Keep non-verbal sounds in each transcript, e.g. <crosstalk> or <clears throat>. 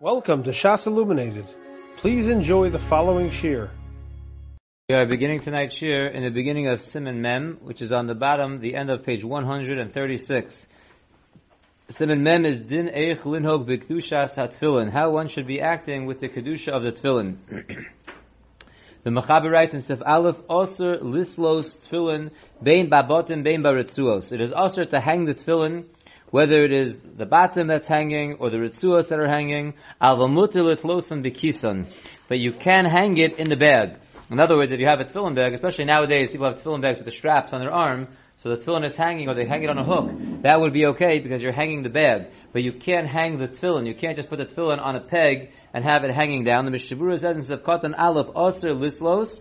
Welcome to Shas Illuminated. Please enjoy the following shiur. We are beginning tonight's shiur in the beginning of Siman Mem, which is on the bottom, the end of page 136. Siman Mem is Din Eich Linhog B'Kedushas HaTfilin, how one should be acting with the Kedusha of the Tfilin. <clears throat> the Mechaber writes in Sif Aleph, Osir Lislos Tfilin, Bein Babotim, Bein Baritzuos. It is also to hang the Tfilin whether it is the bottom that's hanging or the ritzuas that are hanging, alvamutilitlosan bikisan, but you can hang it in the bag. In other words, if you have a tefillin bag, especially nowadays, people have tefillin bags with the straps on their arm, so the tefillin is hanging or they hang it on a hook. That would be okay because you're hanging the bag. But you can't hang the tefillin. You can't just put the tefillin on a peg and have it hanging down. The Mishabura says in Sevkatan Aleph Osir Lislos,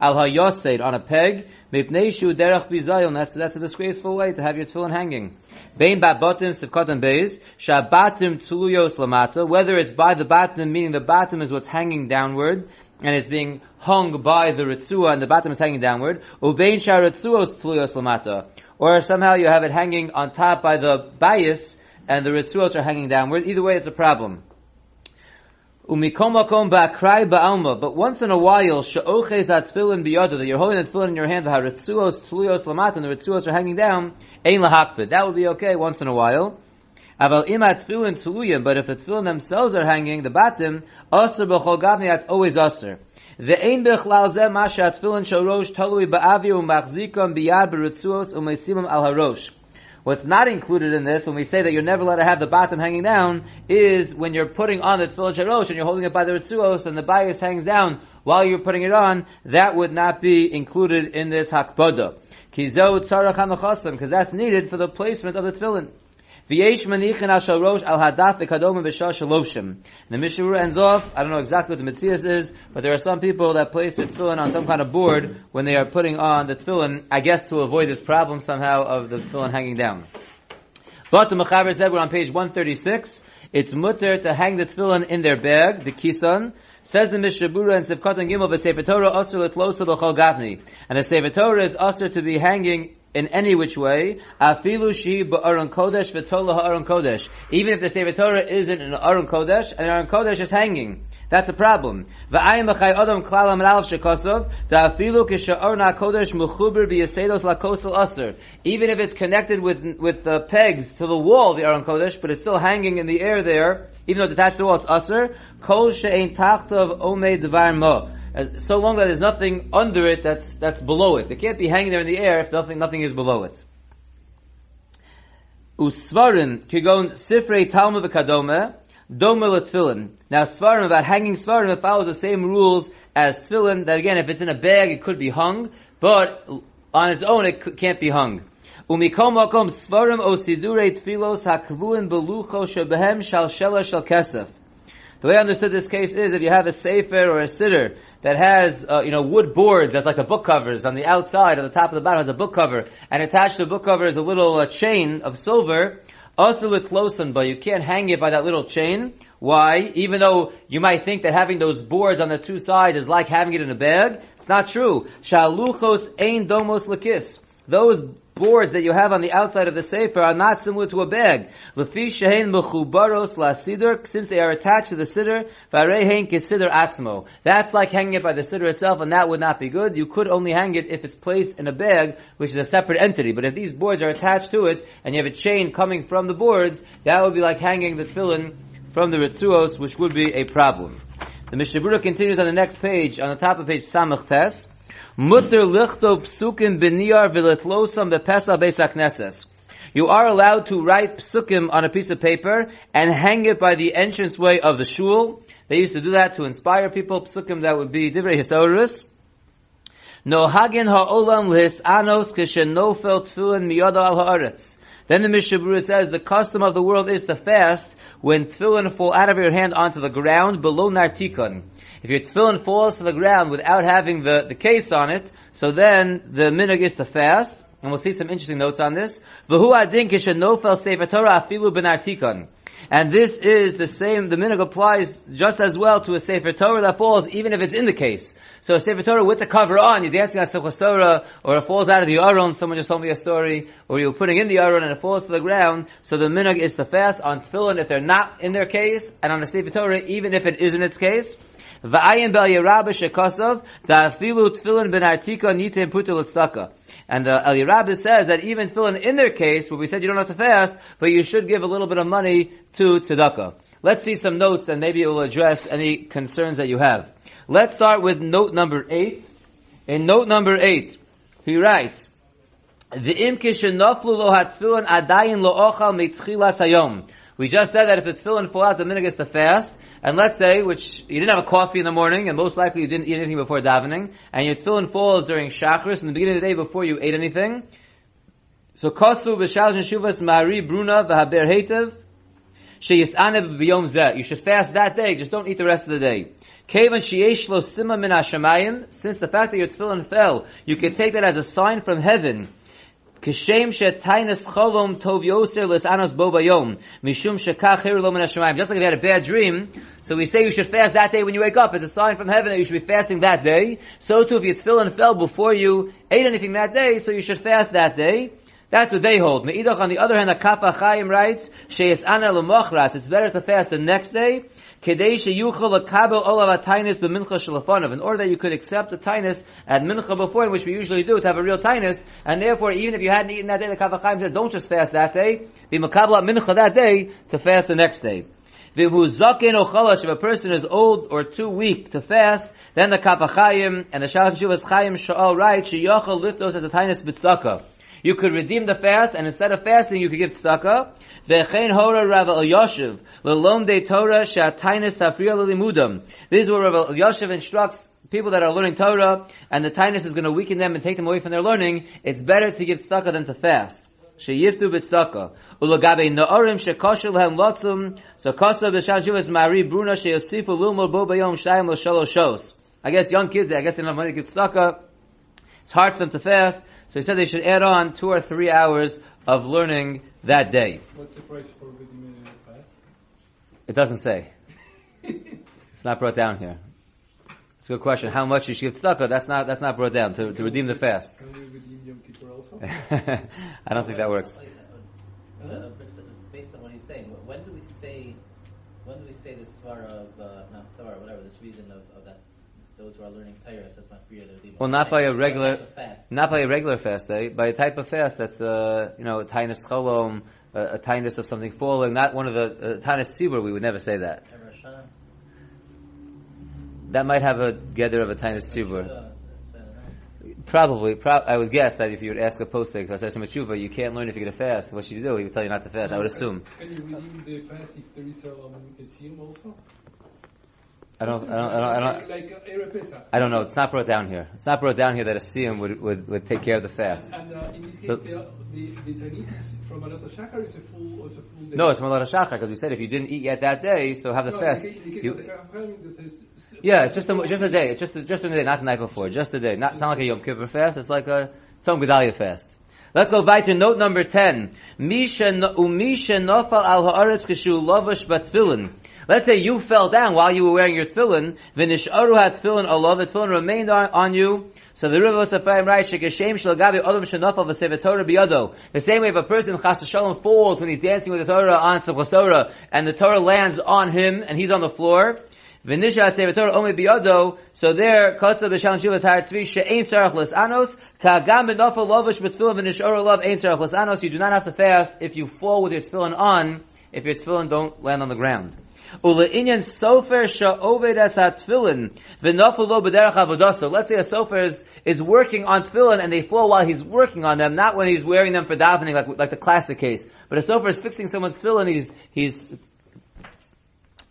al hayoseid on a peg, mipnei shu derech bizayon. That's that's a disgraceful way to have your tefillin hanging. Bein babotim sivkotan beis shabatim tuluyos lamata. Whether it's by the bottom, meaning the bottom is what's hanging downward. And it's being hung by the ritzua, and the bottom is hanging downward. Ubein sharitzuos tuluyos lamata, or somehow you have it hanging on top by the bias, and the ritzuos are hanging downward. Either way, it's a problem. Umikomakom ba'akrai ba'alma. But once in a while, she'ochez atfilin biyada, that you're holding the tefillin in your hand, v'haritzuos tluyos lamat, and the ritzuos are hanging down, ein lahakbid. That would be okay once in a while. Aval ima tefillin tluyim, but if the tefillin themselves are hanging, the batim, aser b'chol gavni, that's always aser. The ein bechlal zeh masha atfilin shorosh talui ba'avi u'machzikam biyad b'ritzuos u'mesimim al harosh. What's not included in this, when we say that you're never allowed to have the bottom hanging down, is when you're putting on the tefillin sharosh and you're holding it by the ritzuos and the bias hangs down while you're putting it on, that would not be included in this hakbada. Kizo tzarach because that's needed for the placement of the tefillin. Al hadaf. The Mishnah ends off, I don't know exactly what the Mitzias is, but there are some people that place their tefillin on some kind of board when they are putting on the tefillin, I guess to avoid this problem somehow of the tefillin hanging down. But the Mechaber said we're on page 136, it's mutter to hang the tefillin in their bag, the kisan, Says the Mishabura and Sivkot and Gimel, Sefer Torah asur letlosa b'chol gavni. And the Sefer Torah is asur to be hanging in any which way, afilu shi ba'aron kodesh v'tola ha'aron kodesh. Even if the Sefer Torah isn't an aron kodesh, and aron kodesh is hanging. That's a problem. Adam klal da'afilu b'yasedos lakosel aser. Even if it's connected with, with the pegs to the wall, the aron kodesh, but it's still hanging in the air there, even though it's attached to the wall, it's aser. Kol she'ein omei dvar mo as, so long that there's nothing under it that's that's below it. It can't be hanging there in the air if nothing nothing is below it. Usvarim kigon sifrei talmud v'kadome domel tefillin. Now svarim about hanging svarim follows the same rules as tefillin. That again, if it's in a bag, it could be hung, but on its own, it can't be hung. Umikom makom svarim osidurei tfilos hakvuin belucho shebehem shal shela shal kesef. The way I understood this case is if you have a sefer or a sitter that has, uh, you know, wood boards that's like a book covers on the outside, on the top of the bottom has a book cover, and attached to the book cover is a little uh, chain of silver, also with closen, but you can't hang it by that little chain. Why? Even though you might think that having those boards on the two sides is like having it in a bag, it's not true. Shaluchos ein domos lakis. Those boards that you have on the outside of the sefer are not similar to a bag. Lefi mechubaros since they are attached to the siddur, kisiddur atzmo. That's like hanging it by the siddur itself, and that would not be good. You could only hang it if it's placed in a bag, which is a separate entity. But if these boards are attached to it, and you have a chain coming from the boards, that would be like hanging the tefillin from the ritzuos, which would be a problem. The Mishnah continues on the next page, on the top of page Samach Tes. Mutter lichto psukim b'niyar v'letlosam b'pesa beis You are allowed to write psukim on a piece of paper and hang it by the entranceway of the shul. They used to do that to inspire people. Psukim that would be divrei historis. No hagin ha'olam lis anos kishenofel tefillin miyada al haaretz. Then the Mishabura says the custom of the world is to fast when tefillin fall out of your hand onto the ground below nartikon. If your tefillin falls to the ground without having the, the case on it, so then the minig is to fast, and we'll see some interesting notes on this. V'hu adin kishenofel sefer Torah afilu benartikon. And this is the same, the minig applies just as well to a Sefer Torah that falls even if it's in the case. So a Sefer Torah with the cover on, you're dancing on Simchas Torah, or it falls out of the Aron, someone just told me a story, or you're putting in the Aron and it falls to the ground, so the minhag is to fast on tefillin if they're not in their case, and on a Sefer Torah even if it is in its case. V'ayin bel yerabah da'afilu tefillin ben artika nitim. And uh, El says that even tefillin in their case, where we said you don't have to fast, but you should give a little bit of money to tzedakah. Let's see some notes and maybe it will address any concerns that you have. Let's start with note number eight. In note number eight, he writes, the kishenoflu lo hatfilin adayin lo ochal mitchilas hayom. We just said that if the tefillin fall out, the minhag is to fast. And let's say, which you didn't have a coffee in the morning, and most likely you didn't eat anything before davening, and your tefillin falls during shachris in the beginning of the day before you ate anything. So kosu b'shal shuvas mari bruna v'haber hetev sheyisane b'yom zeh. You should fast that day. Just don't eat the rest of the day. Kevan sheyesh lo sima min hashemayim. Since the fact that your tefillin fell, you can take that as a sign from heaven Just like if you had a bad dream, so we say you should fast that day when you wake up. It's a sign from heaven that you should be fasting that day. So too, if your tefillin fell before you ate anything that day, so you should fast that day. That's what they hold. Me'idach, on the other hand, the Kaf HaChaim writes, She'es ana l'mochras. It's better to fast the next day in order that you could accept the tainus at mincha before, which we usually do to have a real tainus, and therefore even if you hadn't eaten that day, the Kaf HaChaim says don't just fast that day, be makabel mincha that day to fast the next day. If a person is old or too weak to fast, then the Kaf HaChaim and the Shalosh Shuvas Chayim Sha'al write, lift those as a tainus b'tzaka. You could redeem the fast, and instead of fasting, you could give tzedakah. Ve'chein hora Rav Elyashiv lelom de Torah she'atainis tafriya lelimudam. This is where Rav Elyashiv instructs people that are learning Torah, and the tainus is going to weaken them and take them away from their learning. It's better to give tzedakah than to fast. Sheyiftu b'tzedakah. Ulagabe na'orim shekosher lehem lotzum. So kosa b'shal juvas mari bruna sheyosifu lilmul bo bayom shayim l'shaloshos. I guess young kids, I guess they don't have money to give tzedakah. It's hard for them to fast. So he said they should add on two or three hours of learning that day. What's the price for redeeming a fast? It doesn't say. <laughs> it's not brought down here. It's a good question. How much you should give tzedakah? That's not that's not brought down to, to redeem the fast. Can we redeem Yom Kippur also? <laughs> I don't think that works. Uh, uh, based on what he's saying, when do we say, when do we say this svara of uh, not svara, whatever this reason of, of that those who are learning Torah, that's not free Well, not by a regular, not by a regular fast day, by a type of fast that's, uh, you know, a tainus cholom, a, a tainus of something falling, not one of the, uh, tainus tzibur, we would never say that. That might have a gather of a tainus tzibur. Probably, pro- I would guess that if you would ask a posek, Machuva, you can't learn if you're going to fast. What should you do? He would tell you not to fast. I would assume. Can you redeem the fast if there is a um, a also? I don't, I don't, I don't, I don't, like, I don't know. It's not brought down here. It's not brought down here that a siyum would, would, would take care of the fast. And, uh, in this case, the, the, the tanit from Alat Shachar is a full, is a full day. No, it's from Alat Shachar because we said if you didn't eat yet that day, so have the no, fast. The you, of yeah, it's just a, just a day. It's just a, just a day, not the night before. Just a day. Not, it's not like a Yom Kippur fast. It's like a Tzom Gedalia fast. Let's go back to note number 10. Misha umisha nofal al haaretz kashu lovash batfilin. Let's say you fell down while you were wearing your tefillin. Had tefillin alav. The tefillin remained on, on you. So the River of Safayim writes, Shekashem shalagabi odom shenafal v'sevet Torah biyado. The same way if a person chas shalom falls when he's dancing with the Torah on Simchas Torah, and the Torah lands on him, and he's on the floor, V'nisha sevet Torah omi biyado, so there, kosa b'shalom shuvas har tzvi, she'ein tzarach anos, ka'agam b'nafal lovish b'tfillin v'nisharu alav, ein tzarach anos. You do not have to fast if you fall with your tefillin on, if your tefillin don't land on the ground. Ule'inyan sofer sha'oved as ha-tfilin v'naflu lo b'derech avodaso. Let's say a sofer is, is working on tefillin and they fall while he's working on them, not when he's wearing them for davening, like, like the classic case. But a sofer is fixing someone's tefillin, he's, he's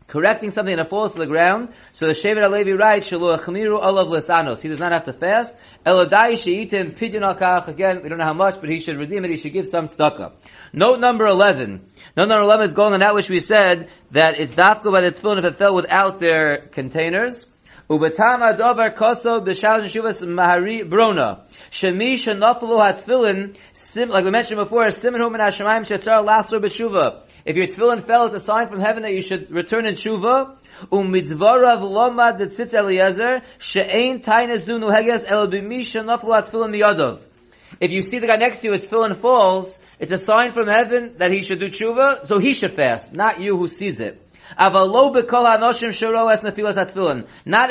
correcting something it falls to the ground. So the Shevet HaLevi writes, Shalu achmiru olav lesanos. He does not have to fast. Elodai she'itim pidyon al Again, we don't know how much, but he should redeem it. He should give some tzedakah. Note number 11. Note number 11 is going on that which we said, that it's dafka by the tefillin if it fell without their containers. Ubetama dover koso b'shal shuvas mahari brona. Shemi shenafalu ha-tefillin, like we mentioned before, simen hu min ha-shemayim shetzar lasur b'shuva. If your tefillin fell, it's a sign from heaven that you should return in tshuva. Umidvarav lomad tzitz Eliezer, she'ein tainezu nuheges el b'mi shenaflu atfilin miyadov. If you see the guy next to you is tefillin falls, it's a sign from heaven that he should do tshuva, so he should fast, not you who sees it. Not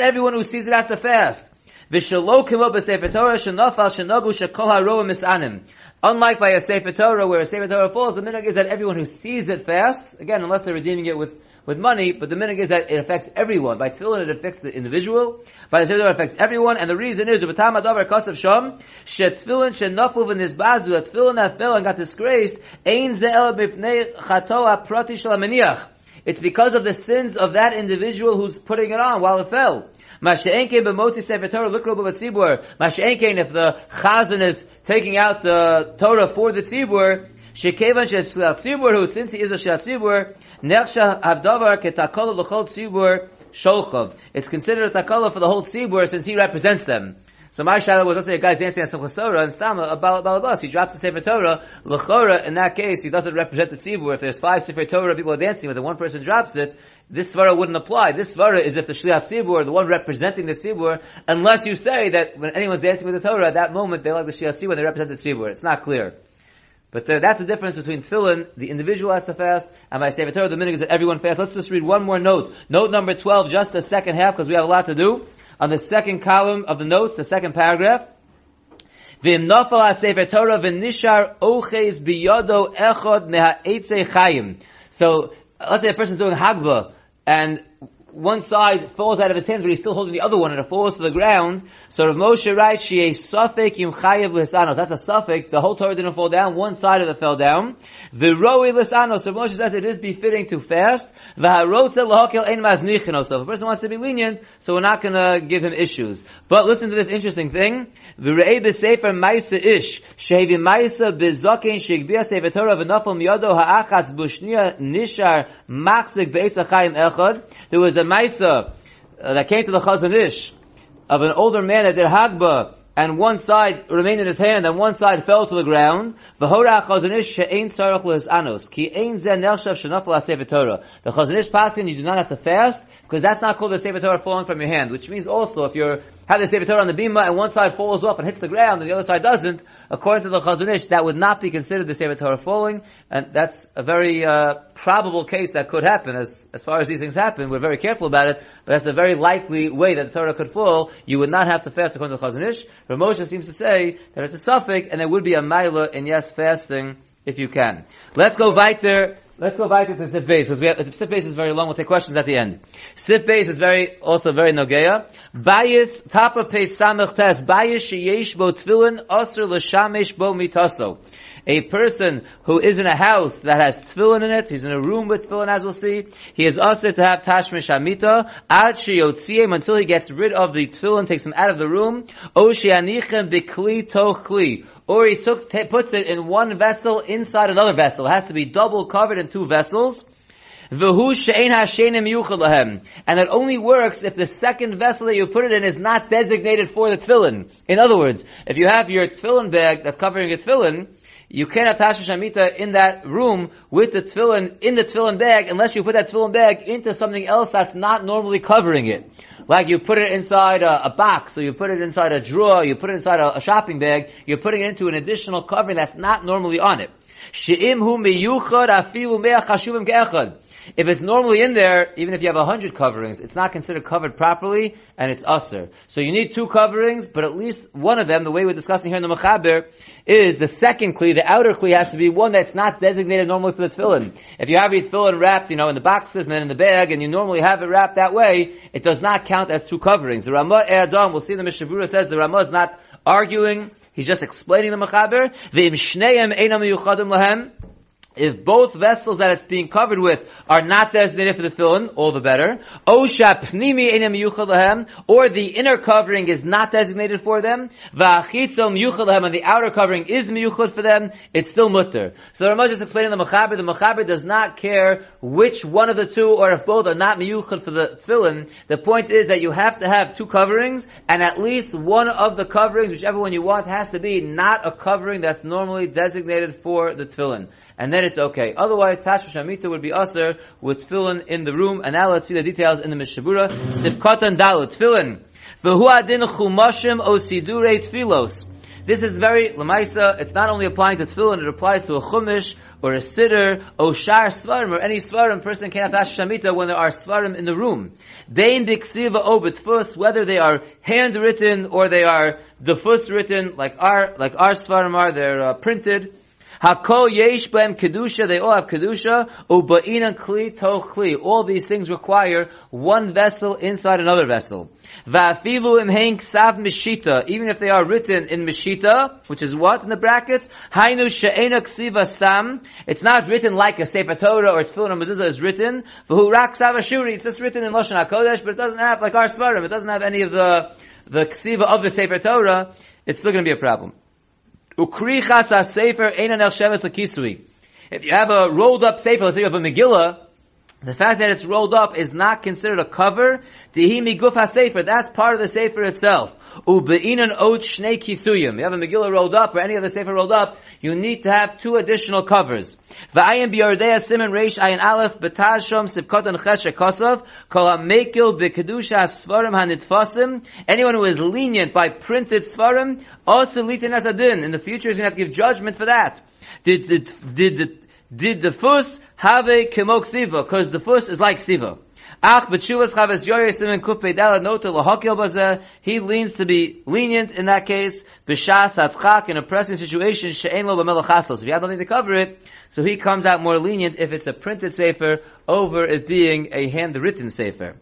everyone who sees it has to fast. V'shalo kimo b'sefer Torah shenofal shenogu shekol haroa misanim. Unlike by a Sefer Torah, where a Sefer Torah falls, the minhag is that everyone who sees it fasts, again, unless they're redeeming it with, with money, but the minhag is that it affects everyone. By tefillin, it affects the individual. By the Sefer Torah, it affects everyone, and the reason is, Ubatam Adavar Kosav Shom, Shetfillin Shenaflu V'nizbazu, a tefillin that fell and got disgraced, Ein Ze'el Prati It's because of the sins of that individual who's putting it on while it fell. Masha'enkein b'motzi sefer Torah lukro b'tzibur. Masha'enkein if the chazan is taking out the Torah for the tzibur, shekevan sheshlat tzibur, who since he is a shlat tzibur, nechsha havdavar ketakol l'chol tzibur sholchov. It's considered a takala for the whole tzibur since he represents them. So my shadow was, let's say a guy's dancing at Simchas Torah, and Stama, a bal- balabas, he drops the Sefer Torah, l'chora, in that case, he doesn't represent the tzibur. If there's five Sefer Torah people are dancing with, and one person drops it, this svara wouldn't apply. This svara is if the shliat tzibur, the one representing the tzibur, unless you say that when anyone's dancing with the Torah, at that moment they like the shliat tzibur, they represent the tzibur. It's not clear. But uh, that's the difference between tefillin, the individual has to fast, and by Sefer Torah, the minhag is that everyone fasts. Let's just read one more note. Note number 12, just the second half, because we have a lot to do. On the second column of the notes, the second paragraph. V'im nafal ha-sefer Torah v'nishar oches biyodo echod meha chayim. So, let's say a person's doing Hagba, and one side falls out of his hands, but he's still holding the other one, and it falls to the ground. So Rav Moshe writes, "She a suffix yimchayev lisanos." That's a suffix. The whole Torah didn't fall down; one side of it fell down. The roi lisanos. Rav Moshe says it is befitting to fast. V'harotze lahakel ein maznichino. So if a person wants to be lenient, so we're not going to give him issues. But listen to this interesting thing. The ma'isa ish ma'isa shigbia sefer Torah miyado ha'achas b'shnia nishar machzik be'etz achayim echad. There was a Maisa uh, that came to the Chazon Ish of an older man that did Hagba, and one side remained in his hand, and one side fell to the ground. The Chazon Ish passing, you do not have to fast, because that's not called the Sefer Torah falling from your hand, which means also if you're have the Sefer Torah on the bima and one side falls off and hits the ground and the other side doesn't, according to the Chazon Ish, that would not be considered the Sefer Torah falling, and that's a very uh, probable case that could happen. As as far as these things happen, we're very careful about it, but that's a very likely way that the Torah could fall. You would not have to fast according to the Ish. Rav Moshe seems to say that it's a suffix, and there would be a maila in yes fasting if you can. Let's go weiter. Let's go back to the sif base because we have, the sif base is very long. We'll take questions at the end. Sif base is very also very nogeya. Bayis top of page samach tes bayis sheyesh bo tefillin aser l'shamesh bo mitaso. A person who is in a house that has tefillin in it, he's in a room with tefillin as we'll see, he is also to have tashmish hamita, ad until he gets rid of the tefillin, takes him out of the room, o bikli tochli, or he took, t- puts it in one vessel inside another vessel. It has to be double covered in two vessels. And it only works if the second vessel that you put it in is not designated for the tefillin. In other words, if you have your tefillin bag that's covering your tefillin, you can't have Tasha Shamita in that room with the tefillin in the tefillin bag unless you put that tefillin bag into something else that's not normally covering it. Like you put it inside a, a box, or you put it inside a drawer, you put it inside a, a shopping bag, you're putting it into an additional covering that's not normally on it. If it's normally in there, even if you have a hundred coverings, it's not considered covered properly, and it's usser. So you need two coverings, but at least one of them, the way we're discussing here in the Mechaber, is the second kli, the outer kli has to be one that's not designated normally for the tefillin. If you have your tefillin wrapped, you know, in the boxes and then in the bag, and you normally have it wrapped that way, it does not count as two coverings. The Ramah adds on, we'll see the Mishabura says the Ramah is not arguing, he's just explaining the Mechaber. The imshneim einam yuchadim lahem, if both vessels that it's being covered with are not designated for the tefillin, all the better. Or the inner covering is not designated for them. And the outer covering is miyuchad for them. It's still mutter. So the Ramah just explaining the Mechaber. The Mechaber does not care which one of the two, or if both are not miyuchad for the tefillin. The point is that you have to have two coverings, and at least one of the coverings, whichever one you want, has to be not a covering that's normally designated for the tefillin. And then it's okay. Otherwise, Tashmish Amita would be usher with tefillin in the room, and now let's see the details in the Mishabura. Sivkatan Dalu, tefillin. V'hu adin chumashim o sidurei tfilos. This is very, lemaisa, it's not only applying to tefillin, it applies to a chumash, or a sitter, or shar svarim, or any svarim person cannot dash shamita when there are svarim in the room. Dein diksiva o betfus, whether they are handwritten or they are defus written, like our, like our svarim are, they're uh, printed. Hakol yesh b'em kedusha, they all have kedusha. Uba'inan kli toch kli. All these things require one vessel inside another vessel. Va'afivu im hein ksav mishita. Even if they are written in mishita, which is what in the brackets? Hainu she'ena ksiva stam. It's not written like a Sefer Torah or Tefillin or Mezuzah is written. V'hu rak ashuri. It's just written in Lashon HaKodesh, but it doesn't have, like our Svarim, it doesn't have any of the, the ksiva of the Sefer Torah. It's still going to be a problem. Ukrichas ha-sefer eina nechsheves kisui. If you have a rolled up sefer, let's say you have a Megillah, the fact that it's rolled up is not considered a cover. Dihi miguf ha-sefer, that's part of the sefer itself. Ube'inan ot shnei kisuyim. You have a Megillah rolled up or any other sefer rolled up, you need to have two additional covers. V'ayim biyordea simen reish ayin aleph betashom sivkotan ches shekosov kol ha-mekil b'kedusha svarim hanitfasim. Anyone who is lenient by printed svarim, also litin asadin. In the future, he's going to have to give judgment for that. Did, did, did, did the first have a kemok siva? Because the first is like siva. Ach b'tshuvas chaves yoyer and kupei dala nota lahakel bazeh. He leans to be lenient in that case. B'shas atchak in a pressing situation she'en lo b'melachaslos. If you have nothing to cover it, so he comes out more lenient if it's a printed sefer over it being a handwritten sefer.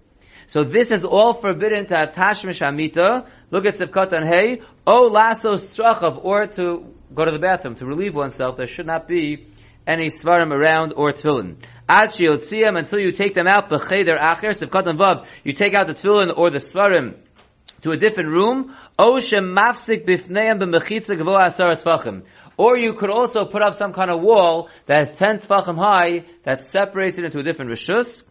So this is all forbidden to tashmish amita. Look at Sivkot and Hey. O lasso strachav, or to go to the bathroom, to relieve oneself. There should not be any svarim around or tefillin. Ad shiotziam, until you take them out, b'cheder acher, Sivkot and Vav, you take out the tefillin or the svarim to a different room. O b'mechitza. Or you could also put up some kind of wall that is 10 tfachim high that separates it into a different rishus.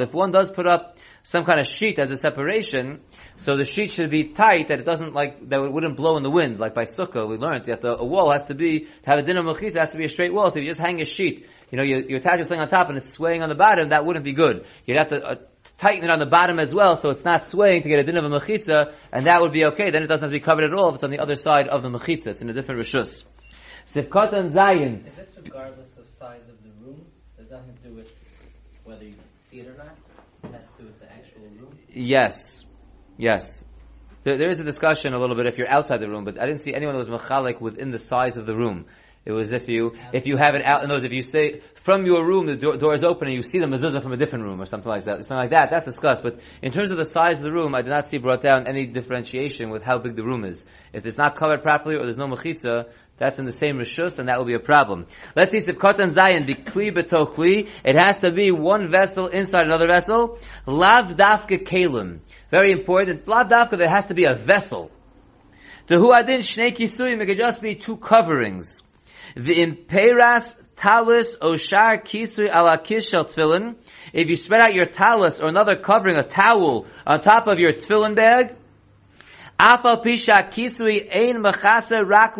If one does put up some kind of sheet as a separation, so the sheet should be tight that it doesn't like, that it wouldn't blow in the wind. Like by sukkah, we learned that the, a wall has to be, to have a dinner mechitza has to be a straight wall. So if you just hang a sheet, you know, you, you attach something on top and it's swaying on the bottom, that wouldn't be good. You'd have to uh, tighten it on the bottom as well, so it's not swaying to get a din of a mechitza, and that would be okay. Then it doesn't have to be covered at all if it's on the other side of the mechitza. It's in a different rishus. Sifkat and Zayin. Is this regardless of size of the room? There's nothing to do with whether you see it or not. Has to do with the actual room. Yes. Yes. There, there is a discussion a little bit if you're outside the room, but I didn't see anyone that was mechalik within the size of the room. It was if you if you have it out. In words, if you say from your room the door, door is open and you see the mezuzah from a different room or something like that, something like that. That's discussed. But in terms of the size of the room, I did not see brought down any differentiation with how big the room is. If it's not covered properly or there's no mechitza, that's in the same rishus, and that will be a problem. Let's see, Sivkot and Zayin, the kli betochli, it has to be one vessel inside another vessel. Lav dafka kalim. Very important. Lav dafka, there has to be a vessel. The huadin shnei kisuyim, it could just be two coverings. The imperas talis oshar kisui ala kishel tefillin. If you spread out your talis or another covering, a towel, on top of your tefillin bag, Pisha kisui ein rak.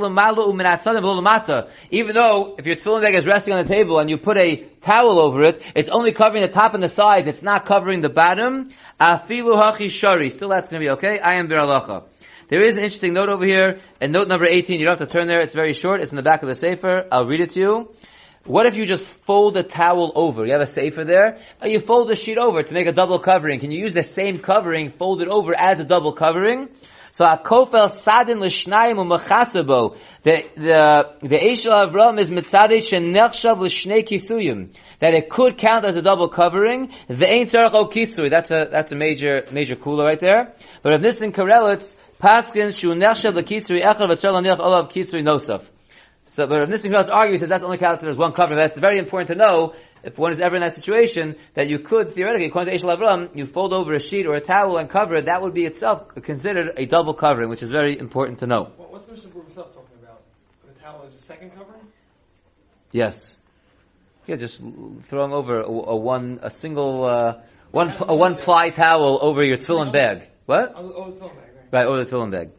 Even though if your tefillin bag is resting on the table and you put a towel over it, it's only covering the top and the sides. It's not covering the bottom. Afilu hachi shari. Still, that's going to be okay. I am biralacha. There is an interesting note over here, and note number 18, you don't have to turn there, it's very short, it's in the back of the Sefer, I'll read it to you. What if you just fold a towel over? You have a Sefer there, you fold the sheet over to make a double covering. Can you use the same covering, fold it over as a double covering? So akofel sadin l'shnayim u'machasabo. The the the Eshel Avram is mitzadei shenechshav l'shnei kisuyim. That it could count as a double covering. The ain't tzarach o kisui. That's a that's a major major kula right there. But if this in Karelitz paskins shu nechshav l'kisui echad v'tzar l'nech olav kisui nosaf. So, but if Nissim argues says that's only counted there's one covering. That's very important to know if one is ever in that situation, that you could theoretically, according to Eshel Avram, you fold over a sheet or a towel and cover it, that would be itself considered a double covering, which is very important to know. What's the Mishnah itself talking about? The towel is a second covering? Yes. Yeah, just throwing over a, a one, a single, uh, one, a one ply towel over your tefillin bag. What? Oh, oh, on that, right? Right, over the tefillin bag.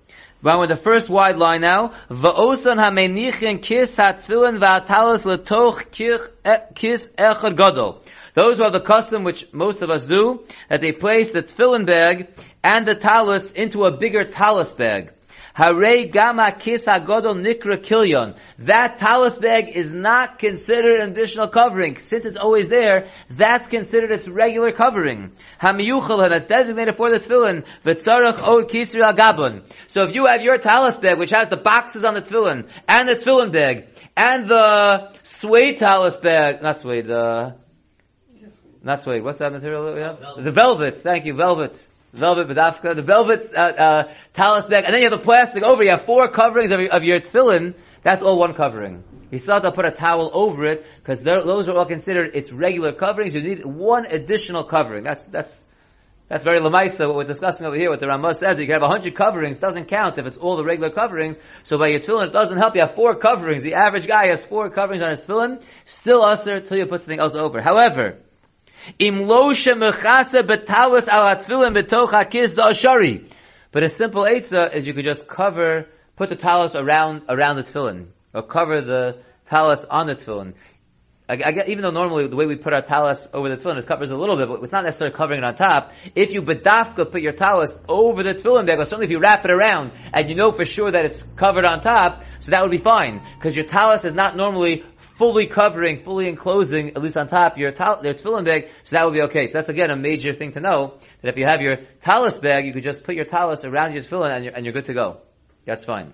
Right with the first wide line now. Va'osan ha'menichin kis ha'tfilin va'atalis letoch kis echad gadol. Those who have the custom, which most of us do, that they place the tefillin bag and the talus into a bigger talus bag. Hare gama kis hagodol nikra kilyon. That talus bag is not considered an additional covering. Since it's always there, that's considered its regular covering. Hamiyuchel, that's designated for the tefillin. V'tzarech od kisri al gabon. So if you have your talus bag, which has the boxes on the tefillin, and the tefillin bag, and the suede talus bag, not suede, uh, not suede, what's that material that we have? Velvet. The velvet, thank you, velvet. Velvet bedafka, the velvet uh, uh, talus bag, and then you have the plastic over. You have four coverings of your, of your tefillin. That's all one covering. You still have to put a towel over it because those are all considered its regular coverings. You need one additional covering. That's that's that's very lamaisa. What we're discussing over here, what the Ramah says, you can have a hundred coverings. Doesn't count if it's all the regular coverings. So by your tefillin, it doesn't help. You have four coverings. The average guy has four coverings on his tefillin. Still usher till you put something else over. However, Im lo shemechase betalis al atfilin betoch hakis the ashari. But a simple eitzah is you could just cover, put the talus around around the tefillin, or cover the talus on the tefillin. I, I even though normally the way we put our talus over the tefillin is covers a little bit, but it's not necessarily covering it on top. If you bedafka put your talus over the tefillin bag, or certainly if you wrap it around and you know for sure that it's covered on top, so that would be fine because your talus is not normally fully covering, fully enclosing, at least on top, your, your tefillin bag, so that would be okay. So that's again a major thing to know, that if you have your talus bag, you could just put your talus around your tefillin and you're, and you're good to go. That's fine.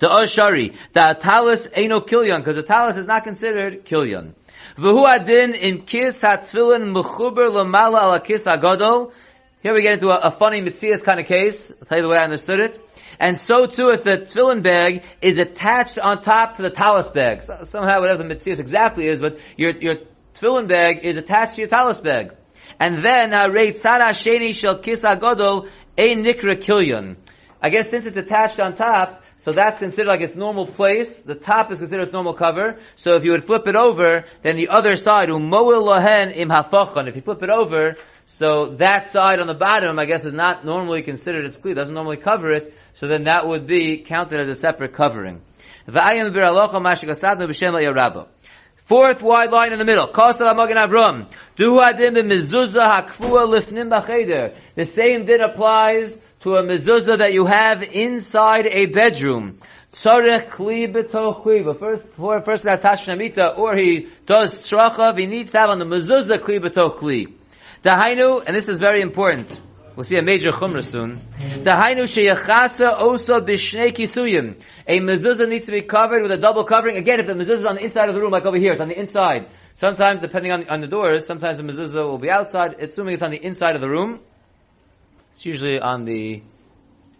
The Ashari, the talus no kilyon, because the talus is not considered kilyon. V'hu adin in kis hatfilin mechuber lamala ala kis agadol. Here we get into a, a funny mitzias kind of case. I'll tell you the way I understood it. And so too, if the tefillin bag is attached on top to the talus bag, so, somehow whatever the mitzias exactly is, but your your tefillin bag is attached to your talus bag, and then uh, harei tzara sheni shel kis agadol a nikra kilyon. I guess since it's attached on top, so that's considered like its normal place. The top is considered its normal cover. So if you would flip it over, then the other side, umoil lohen im hafachon. If you flip it over, so that side on the bottom, I guess, is not normally considered its kli, doesn't normally cover it. So then that would be counted as a separate covering. Fourth wide line in the middle. The same din applies to a mezuzah that you have inside a bedroom. Tzarech kli first, for a person has tashnamita, or he does tzrachav, he needs to have on the mezuzah kli b'toch kli. Dahainu, and this is very important. We'll see a major chumrah soon. Dahainu sheyachasa osa b'shnei kisuyim. A mezuzah needs to be covered with a double covering. Again, if the mezuzah is on the inside of the room, like over here, it's on the inside. Sometimes, depending on, on the doors, sometimes the mezuzah will be outside, assuming it's on the inside of the room. It's usually on the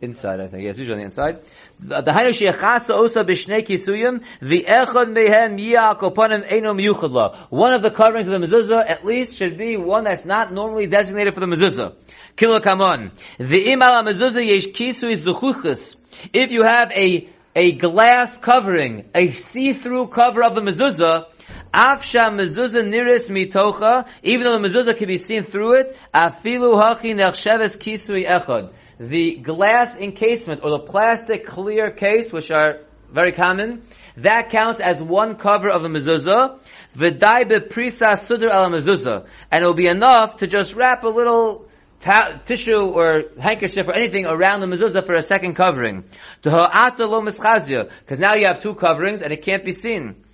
inside, I think. It's usually on the inside. Dahainu sheyachasa osa b'shnei kisuyim. The echad mehem yia kopanim eno One of the coverings of the mezuzah, at least, should be one that's not normally designated for the mezuzah. Kilo kamon. The imal mezuzah yesh kisui zuchuchus. If you have a a glass covering, a see-through cover of the mezuzah, afsha mezuzah niris mitocha, even though the mezuzah can be seen through it, afilu hachi nechsheves kisui echad. The glass encasement or the plastic clear case, which are very common, that counts as one cover of the mezuzah. V'dai beprisa sudr al mezuzah, and it will be enough to just wrap a little ta- tissue or handkerchief or anything around the mezuzah for a second covering. To ha'ata lo Because now you have two coverings and it can't be seen.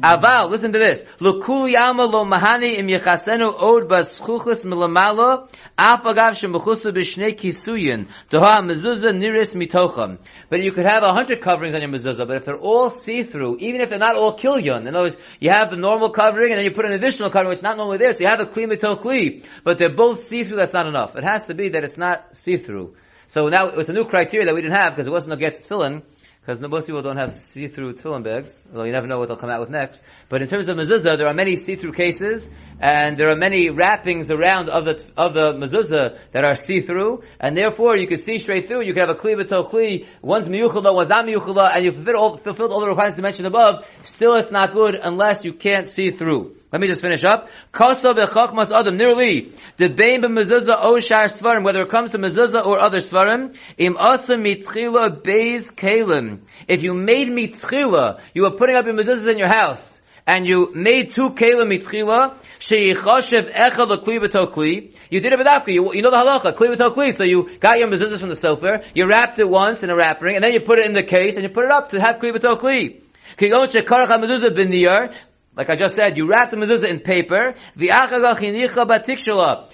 Aval, listen to this. L'kul yama lo mahani im yechasenu od baschuchus milamalo, af agav shemechusu b'shnei kisuyin, toha mezuzah niris mitocham. But you could have a hundred coverings on your mezuzah, but if they're all see-through, even if they're not all kilyon, in other words, you have the normal covering and then you put an additional covering which is not normally there, so you have a kli mitoch kli, but they're both see-through, that's not enough. It has to be that it's not see-through. So now it's a new criteria that we didn't have because it wasn't a get tefillin, because most people don't have see-through tefillin bags, although you never know what they'll come out with next. But in terms of mezuzah, there are many see-through cases, and there are many wrappings around of the of the mezuzah that are see through, and therefore you could see straight through. You could have a kli b'to kli, one's miyuchada, one's not miyuchada, and you fulfilled all, fulfilled all the requirements mentioned above. Still, it's not good unless you can't see through. Let me just finish up. Nearly the bein b'mezuzah o shar svarim, whether it comes to mezuzah or other svarim. Im asa mitchila beis kalim. If you made mitchila, you were putting up your mezuzahs in your house, and you made two kalim mitchila, sheyichashev echad lekli b'tokli. You did it b'dafka. You, you know the halacha, kli b'tokli. So you got your mezuzahs from the sofer, you wrapped it once in a wrapping, and then you put it in the case, and you put it up to have kli b'tokli. Kigon shekarach ha-mezuzah b'niyar, like I just said, you wrap the mezuzah in paper,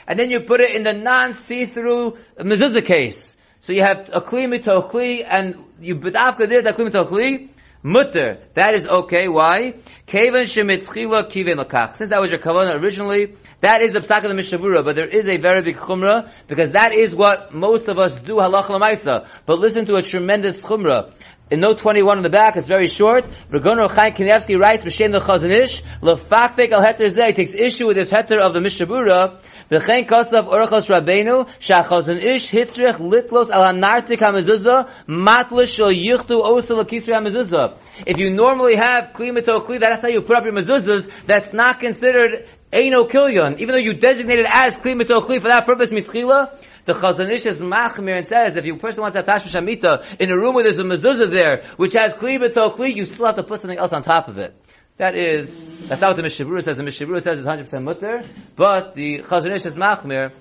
and then you put it in the non-see-through mezuzah case. So you have a kli mitokli, and you b'dafka did that kli mitokli, mutter. That is okay. Why? Since that was your kavanah originally, that is the psak of the Mishavura, but there is a very big chumrah, because that is what most of us do halach lamaisa. But listen to a tremendous chumrah. In note 21 on the back, it's very short. Ragono Chaim Kanievsky writes, B'Shem the Chazon Ish, Lefakfek al heter zeh, he takes issue with this heter of the Mishabura, V'chein kosav orachos rabbeinu, Shachazanish hitzrich litlos al hanartik ha-mezuzah, matlish shal yichtu osa l'kisri ha-mezuzah. If you normally have kli mito kli, that's how you put up your mezuzahs, that's not considered Eino Kilyon, even though you designate it as Kli Mito Kli for that purpose, Mitchila, the Chazon Ish is machmir and says if you person wants to have Tashmish Hamita in a room where there's a mezuzah there which has kli b'to kli, you still have to put something else on top of it. That is, that's not what the Mishavura says. The Mishavura says it's 100% mutter, but the Chazon Ish is machmir.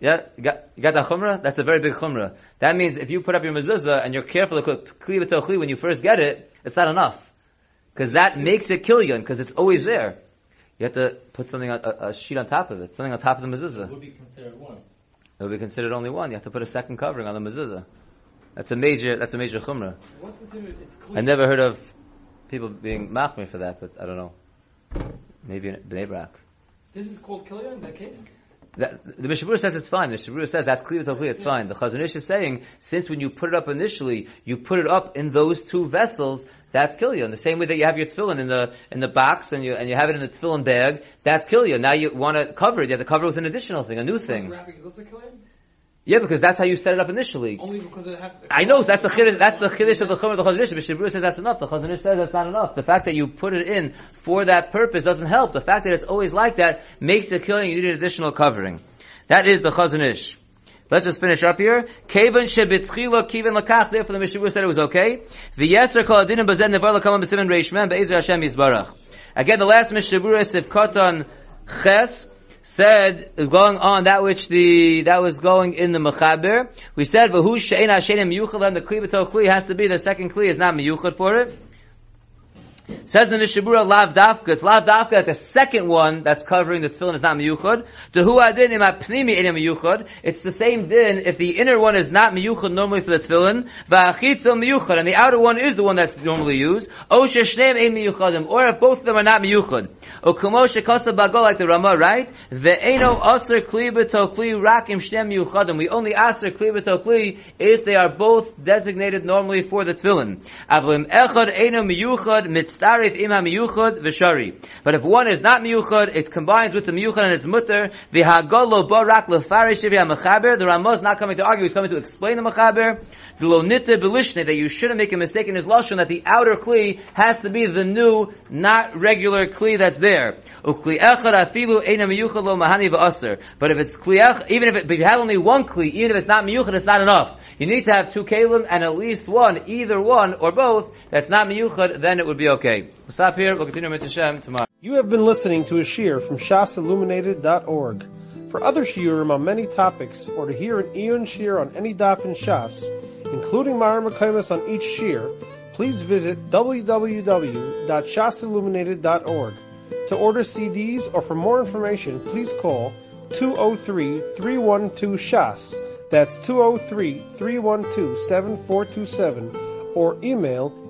Yeah, you got, you got that chumrah? That's a very big chumrah. That means if you put up your mezuzah and you're careful to cook kli b'to kli when you first get it, it's not enough. Because that makes it killion, because it's always there. You have to put something on, a, a sheet on top of it, something on top of the mezuzah. Would be considered one. It will be considered only one. You have to put a second covering on the mezuzah. That's a major. That's a major chumrah. What's considered? It's I never heard of people being machmir for that, but I don't know. Maybe in Bnei Brak. This is called kilya in that case. That, the Mishabura says it's fine. The Mishabura says that's clear to. It's fine. The Chazon Ish is saying since when you put it up initially, you put it up in those two vessels. That's kilya. In the same way that you have your tefillin in the in the box and you and you have it in the tefillin bag, that's kilya. Now you want to cover it. You have to cover it with an additional thing, a new thing. wrapping is also kilya. Yeah, because that's how you set it up initially. Only because it have. I know that's the chiddush. That's the chiddush of the chumrah. The Chazon Ish. But Shabbur says that's enough. The Chazon Ish says that's not enough. The fact that you put it in for that purpose doesn't help. The fact that it's always like that makes it killing. You need an additional covering. That is the Chazon Ish. Let's just finish up here. Kavan shebitchila kivan lakach. Therefore, the Mishnah said it was okay. V'yeser kol adinim bazen nevar lakam b'simen reishman be'ezer Hashem yisbarach. Again, the last Mishnah Sivkatan ches said going on that which the that was going in the mechaber. We said v'hu she'en hashenim miyuchad and the kli b'to kli has to be the second kli is not miyuchad for it. Says the Mishabura lav dafka. It's lav dafka that the second one that's covering the tefillin is not miyuchad. The hu adin im apnimi in miyuchad. It's the same din if the inner one is not miyuchad normally for the tefillin. Va'achitzel miyuchad and the outer one is the one that's normally used. O sheshneim ein miyuchadim. Or if both of them are not miyuchad. O kumo shekosta bago like the Rama, right? Ve'eno aser kli b'to kli rakim shneim miyuchadim. We only aser kli kli if they are both designated normally for the tefillin. Avlim echad eno miyuchad mitzarif ima miyuchad v'shari. But if one is not miyuchad, it combines with the miyuchad and it's mutter. The hagolo barak lefarish mechaber. The Ramah is not coming to argue; he's coming to explain the mechaber. The lo nita belishne that you shouldn't make a mistake in his lashon that the outer kli has to be the new, not regular kli that's there. Ukli echad afilu ena miyuchad lo mahani v'aser. But if it's kli even if it, if you have only one kli, even if it's not miyuchad, it's not enough. You need to have two kalim and at least one, either one or both. That's not miyuchad, then it would be okay. We'll stop here. We'll continue with Hashem tomorrow. You have been listening to a shiur from shasilluminated.org. For other shiurim on many topics, or to hear an Eon shiur on any daf in Shas, including Mareh Mekomos on each shiur, please visit www.shasilluminated.org. To order CDs or for more information, please call 203-312-SHAS. That's 203-312-7427 or email